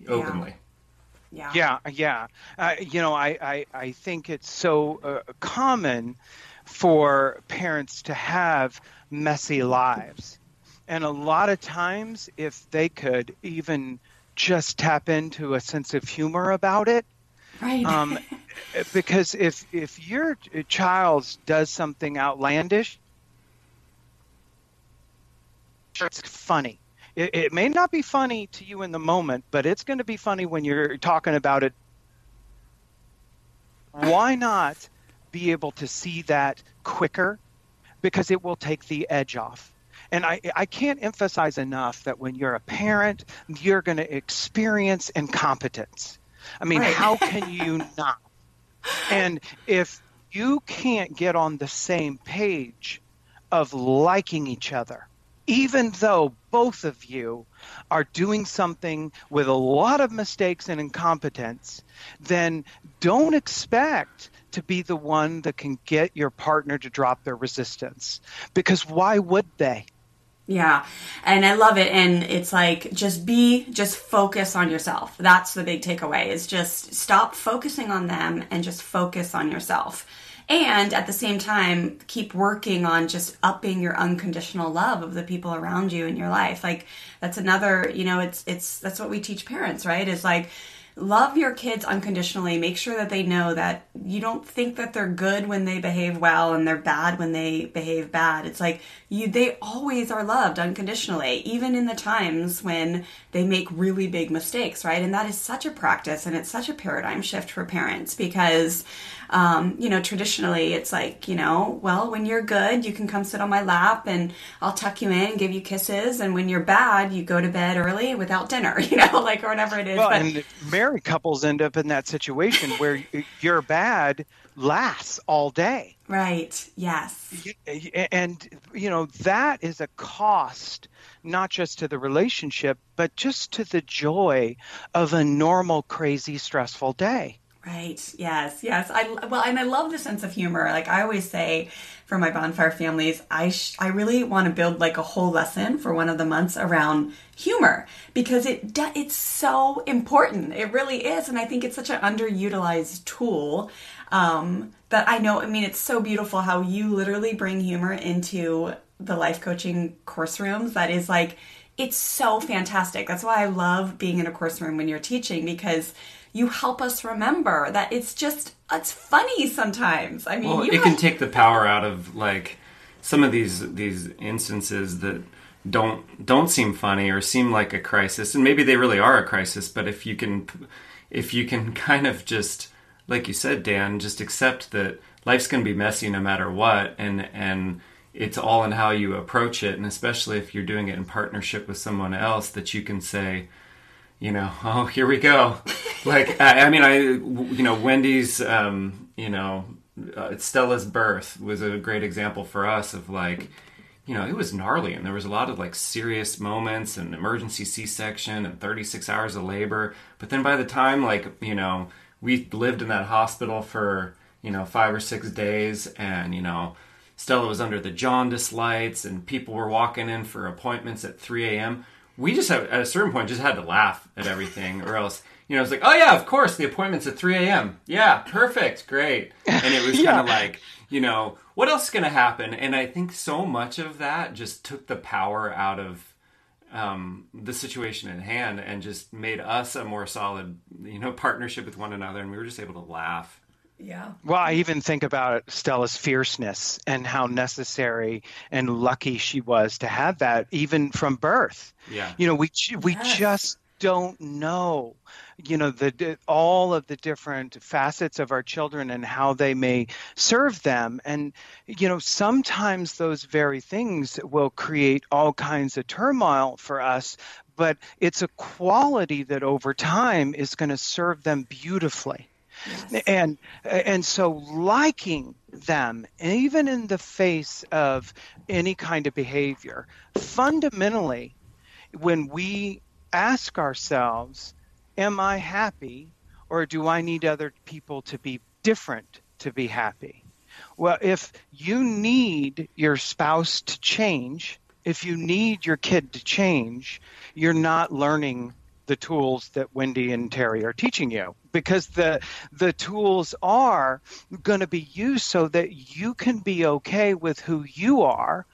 openly. Yeah. Yeah. Yeah, yeah. Uh, you know, I, I, I think it's so uh, common for parents to have messy lives. And a lot of times, if they could even just tap into a sense of humor about it, right? Um, because if if your child does something outlandish, it's funny it, it may not be funny to you in the moment, but it's going to be funny when you're talking about it. Why not be able to see that quicker? Because it will take the edge off. And I, I can't emphasize enough that when you're a parent, you're going to experience incompetence. I mean, right. how can you not? And if you can't get on the same page of liking each other, even though both of you are doing something with a lot of mistakes and incompetence, then don't expect to be the one that can get your partner to drop their resistance. Because why would they? Yeah. And I love it. And it's like, just be, just focus on yourself. That's the big takeaway is just stop focusing on them and just focus on yourself and at the same time keep working on just upping your unconditional love of the people around you in your life like that's another you know it's it's that's what we teach parents right is like love your kids unconditionally. Make sure that they know that you don't think that they're good when they behave well and they're bad when they behave bad. It's like you they always are loved unconditionally even in the times when they make really big mistakes right? And that is such a practice and it's such a paradigm shift for parents because um, you know, traditionally it's like, you know, well, when you're good, you can come sit on my lap and I'll tuck you in, give you kisses. And when you're bad, you go to bed early without dinner, you know, like, or whatever it is. Well, but, and married couples end up in that situation where you're bad lasts all day. Right. Yes. And, you know, that is a cost, not just to the relationship, but just to the joy of a normal, crazy, stressful day. Right. Yes. Yes. I well, and I love the sense of humor. Like I always say for my bonfire families, I sh- I really want to build like a whole lesson for one of the months around humor because it it's so important. It really is, and I think it's such an underutilized tool. Um, that I know. I mean, it's so beautiful how you literally bring humor into the life coaching course rooms. That is like it's so fantastic. That's why I love being in a course room when you're teaching because you help us remember that it's just it's funny sometimes. I mean, well, it have... can take the power out of like some of these these instances that don't don't seem funny or seem like a crisis, and maybe they really are a crisis. But if you can if you can kind of just like you said, Dan, just accept that life's going to be messy no matter what, and and it's all in how you approach it, and especially if you're doing it in partnership with someone else, that you can say you know, oh, here we go. like, I, I, mean, I, you know, Wendy's, um, you know, uh, Stella's birth was a great example for us of like, you know, it was gnarly and there was a lot of like serious moments and emergency C-section and 36 hours of labor. But then by the time like, you know, we lived in that hospital for, you know, 5 or 6 days and, you know, Stella was under the jaundice lights and people were walking in for appointments at 3 a.m. We just have, at a certain point just had to laugh at everything or else you know, it's like, oh yeah, of course, the appointment's at 3 a.m. Yeah, perfect, great. And it was yeah. kind of like, you know, what else is going to happen? And I think so much of that just took the power out of um, the situation in hand and just made us a more solid, you know, partnership with one another. And we were just able to laugh. Yeah. Well, I even think about Stella's fierceness and how necessary and lucky she was to have that, even from birth. Yeah. You know, we we yes. just don't know you know the all of the different facets of our children and how they may serve them and you know sometimes those very things will create all kinds of turmoil for us but it's a quality that over time is going to serve them beautifully yes. and and so liking them even in the face of any kind of behavior fundamentally when we ask ourselves, Am I happy or do I need other people to be different to be happy? Well, if you need your spouse to change, if you need your kid to change, you're not learning the tools that Wendy and Terry are teaching you because the the tools are going to be used so that you can be okay with who you are.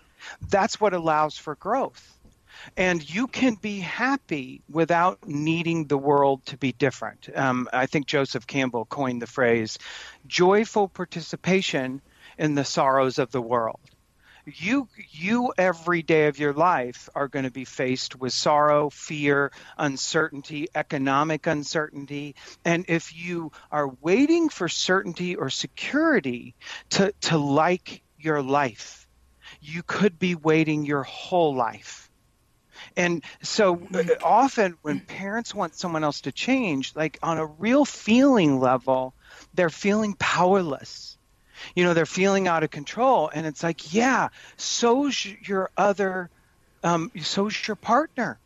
That's what allows for growth. And you can be happy without needing the world to be different. Um, I think Joseph Campbell coined the phrase joyful participation in the sorrows of the world. You, you every day of your life are going to be faced with sorrow, fear, uncertainty, economic uncertainty. And if you are waiting for certainty or security to, to like your life, you could be waiting your whole life and so uh, often when parents want someone else to change, like on a real feeling level, they're feeling powerless. You know, they're feeling out of control. And it's like, yeah, so's your other, um, so's your partner.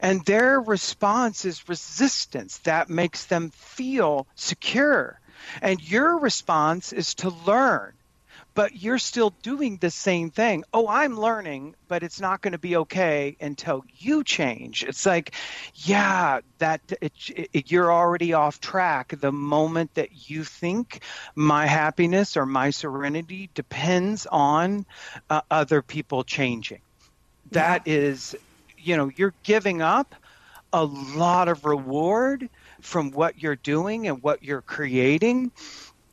And their response is resistance. That makes them feel secure. And your response is to learn but you're still doing the same thing. Oh, I'm learning, but it's not going to be okay until you change. It's like, yeah, that it, it, you're already off track. The moment that you think my happiness or my serenity depends on uh, other people changing, that yeah. is, you know, you're giving up a lot of reward from what you're doing and what you're creating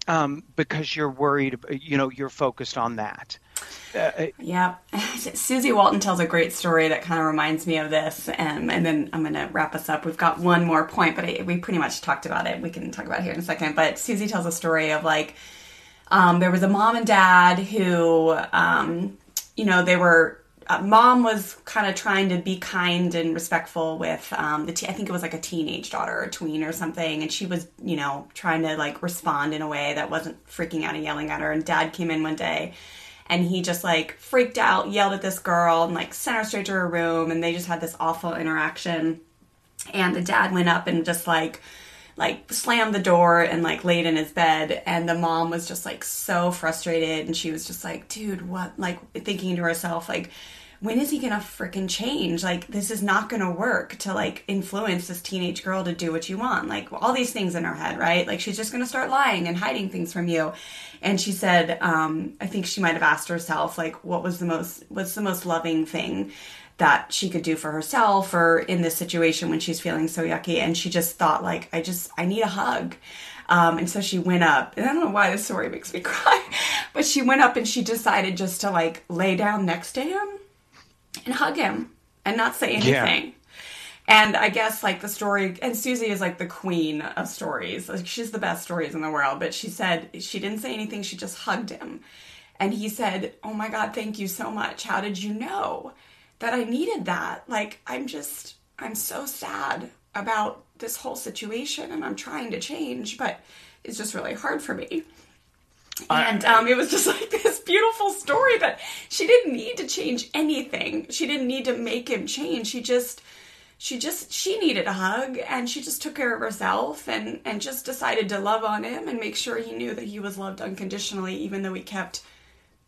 um, because you're worried, you know, you're focused on that. Uh, uh yeah, Susie Walton tells a great story that kind of reminds me of this, and, and then I'm going to wrap us up. We've got one more point, but I, we pretty much talked about it. We can talk about it here in a second. But Susie tells a story of like um, there was a mom and dad who, um, you know, they were uh, mom was kind of trying to be kind and respectful with um, the. Te- I think it was like a teenage daughter or tween or something, and she was, you know, trying to like respond in a way that wasn't freaking out and yelling at her. And dad came in one day, and he just like freaked out, yelled at this girl, and like sent her straight to her room. And they just had this awful interaction. And the dad went up and just like like slammed the door and like laid in his bed and the mom was just like so frustrated and she was just like dude what like thinking to herself like when is he gonna freaking change? Like, this is not gonna work to like influence this teenage girl to do what you want. Like, all these things in her head, right? Like, she's just gonna start lying and hiding things from you. And she said, um, I think she might have asked herself, like, what was the most, what's the most loving thing that she could do for herself or in this situation when she's feeling so yucky? And she just thought, like, I just, I need a hug. Um, and so she went up, and I don't know why this story makes me cry, but she went up and she decided just to like lay down next to him and hug him and not say anything. Yeah. And I guess like the story, and Susie is like the queen of stories. Like she's the best stories in the world. But she said she didn't say anything. She just hugged him, and he said, "Oh my God, thank you so much. How did you know that I needed that? Like I'm just, I'm so sad about this whole situation, and I'm trying to change, but it's just really hard for me." And um, it was just like this beautiful story that she didn't need to change anything. She didn't need to make him change. She just she just she needed a hug and she just took care of herself and and just decided to love on him and make sure he knew that he was loved unconditionally even though he kept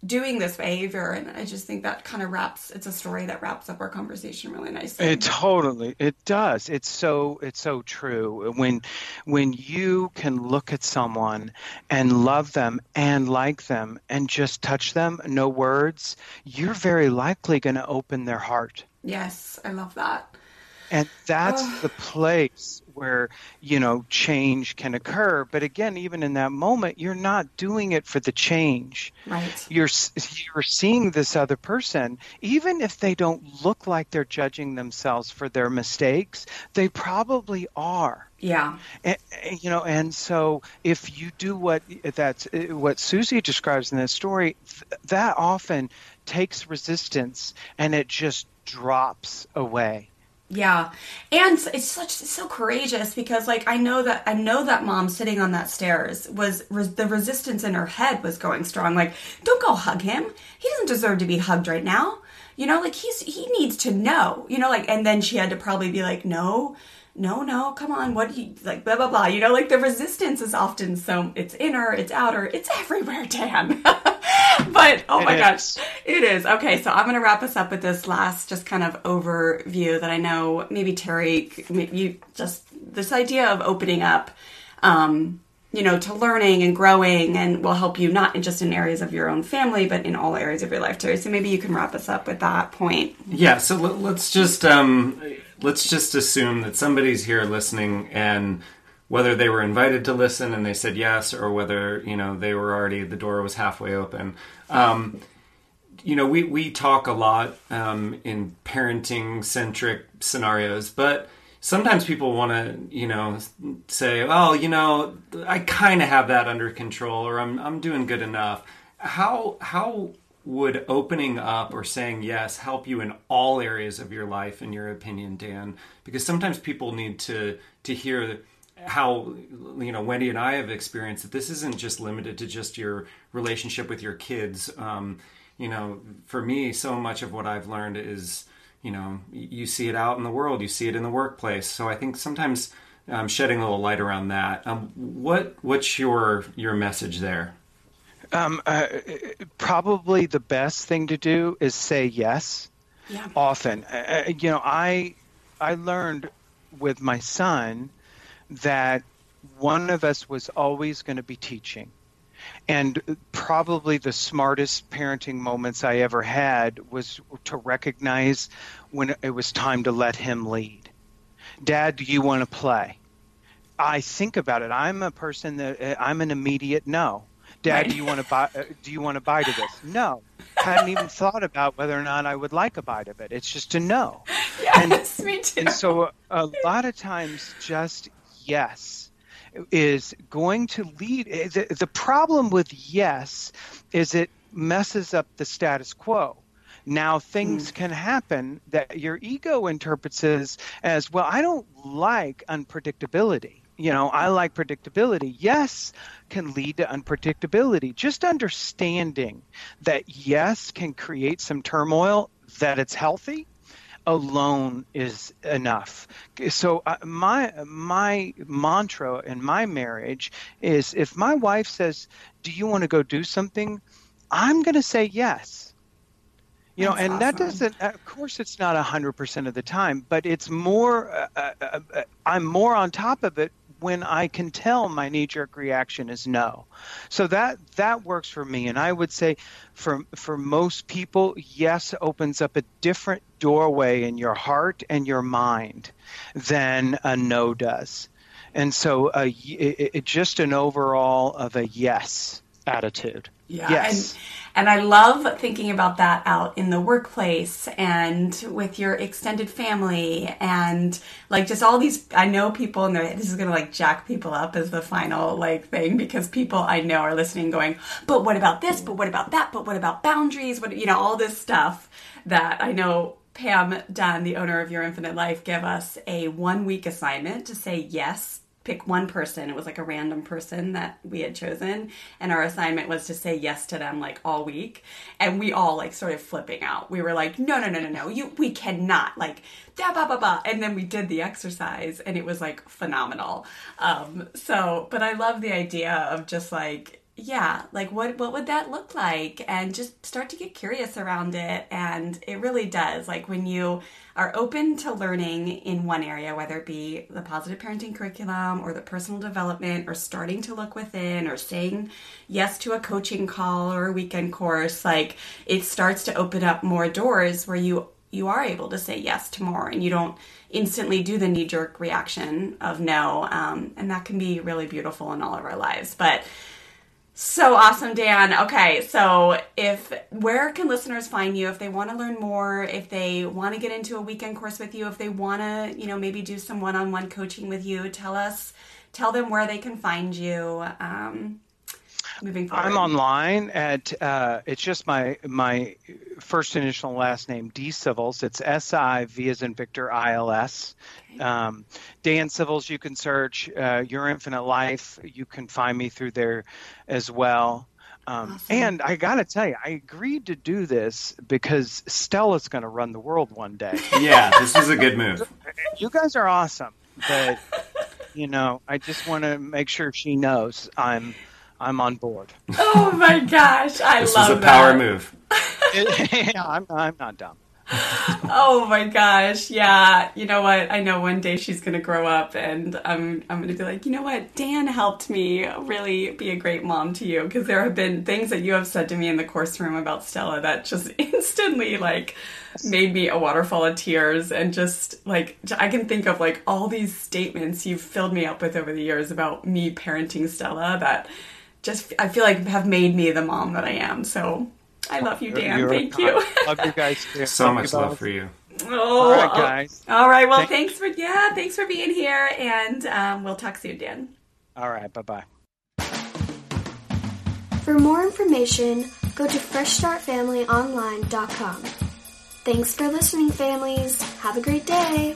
doing this behavior and i just think that kind of wraps it's a story that wraps up our conversation really nicely. It totally it does. It's so it's so true. When when you can look at someone and love them and like them and just touch them no words you're very likely going to open their heart. Yes i love that and that's the place where you know change can occur. But again even in that moment you're not doing it for the change. Right. You're you're seeing this other person. Even if they don't look like they're judging themselves for their mistakes they probably are. Yeah. And, you know and so if you do what that's eh, what susie describes in this story that often takes resistance and it just drops away yeah. And it's such it's so courageous because like I know that I know that mom sitting on that stairs was res, the resistance in her head was going strong like don't go hug him. He doesn't deserve to be hugged right now. You know, like he's he needs to know. You know, like and then she had to probably be like no, no, no, come on, what do you like, blah blah blah. You know, like the resistance is often so it's inner, it's outer, it's everywhere, Dan. but oh it my is. gosh, it is okay. So I'm gonna wrap us up with this last, just kind of overview that I know maybe Terry, you just this idea of opening up. Um, you know, to learning and growing and will help you not just in areas of your own family, but in all areas of your life, Terry. So maybe you can wrap us up with that point. Yeah. So let, let's just um, let's just assume that somebody's here listening, and whether they were invited to listen and they said yes, or whether you know they were already the door was halfway open. Um, you know, we we talk a lot um, in parenting centric scenarios, but sometimes people want to, you know, say, "Oh, you know, I kind of have that under control, or I'm I'm doing good enough." How how would opening up or saying yes help you in all areas of your life, in your opinion, Dan? Because sometimes people need to to hear how you know Wendy and I have experienced that this isn't just limited to just your relationship with your kids. Um, you know, for me, so much of what I've learned is you know you see it out in the world you see it in the workplace so i think sometimes um, shedding a little light around that um, what what's your your message there um, uh, probably the best thing to do is say yes Yeah. often uh, you know i i learned with my son that one of us was always going to be teaching and probably the smartest parenting moments I ever had was to recognize when it was time to let him lead. Dad, do you want to play? I think about it. I'm a person that uh, I'm an immediate no. Dad, Right. do you want to buy? Uh, do you want to bite of this? No. I hadn't even thought about whether or not I would like a bite of it. It's just a no. Yes, me too. And so a lot of times, just yes is going to lead. The, the problem with yes is it messes up the status quo. Now things can happen that your ego interprets as, as well. I don't like unpredictability. You know, I like predictability. Yes can lead to unpredictability. Just understanding that yes can create some turmoil, that it's healthy, alone is enough. So uh, my my mantra in my marriage is if my wife says, "Do you want to go do something?" I'm going to say yes. You know, That's and that doesn't. Of course, it's not hundred percent of the time, but it's more. Uh, uh, uh, I'm more on top of it when I can tell my knee-jerk reaction is no. So that that works for me, and I would say for for most people, yes opens up a different doorway in your heart and your mind than a no does, and so y- it, it, just an overall of a yes attitude. Yeah, Yes. and and I love thinking about that out in the workplace and with your extended family and like just all these. I know people and they're- this is gonna like jack people up as the final like thing because people I know are listening, going, but what about this? But what about that? But what about boundaries? What you know, all this stuff that I know. Pam Dunn, the owner of Your Infinite Life, give us a one week assignment to say yes pick one person. It was like a random person that we had chosen. And our assignment was to say yes to them like all week. And we all like sort of flipping out. We were like, no, no, no, no, no, you, we cannot like, da, ba, ba, ba. And then we did the exercise and it was like phenomenal. Um, so, but I love the idea of just like, yeah like what what would that look like? And just start to get curious around it. And it really does. Like when you are open to learning in one area whether it be the positive parenting curriculum or the personal development or starting to look within or saying yes to a coaching call or a weekend course like it starts to open up more doors where you you are able to say yes to more and you don't instantly do the knee jerk reaction of no. Um, and that can be really beautiful in all of our lives. But so awesome, Dan. Okay, so if where can listeners find you if they want to learn more, if they want to get into a weekend course with you, if they want to, you know, maybe do some one-on-one coaching with you, tell us, tell them where they can find you. Um, moving forward. I'm online at uh, it's just my my first initial last name D Sivils. It's S I V as in Victor I L S. Um, Dan Sivils. You can search uh, Your Infinite Life. You can find me through there as well. Um, awesome. And I got to tell you, I agreed to do this because Stella's going to run the world one day. Yeah, this is a good move. You guys are awesome, but you know, I just want to make sure she knows I'm I'm on board. Oh my gosh, I this love This is a that. power move. yeah, I'm, I'm not dumb. oh my gosh, yeah. You know what? I know one day she's gonna grow up, and I'm I'm gonna be like, you know what? Dan helped me really be a great mom to you because there have been things that you have said to me in the course room about Stella that just instantly like made me a waterfall of tears, and just like I can think of like all these statements you've filled me up with over the years about me parenting Stella that just I feel like have made me the mom that I am. So I love you, Dan. You're Thank you. love you guys too. So love much love for you. Oh, all right, guys. All right. Well, Thank thanks for yeah, thanks for being here, and um, we'll talk soon, Dan. All right. Bye bye. For more information, go to FreshStartFamilyOnline.com. Thanks for listening, families. Have a great day.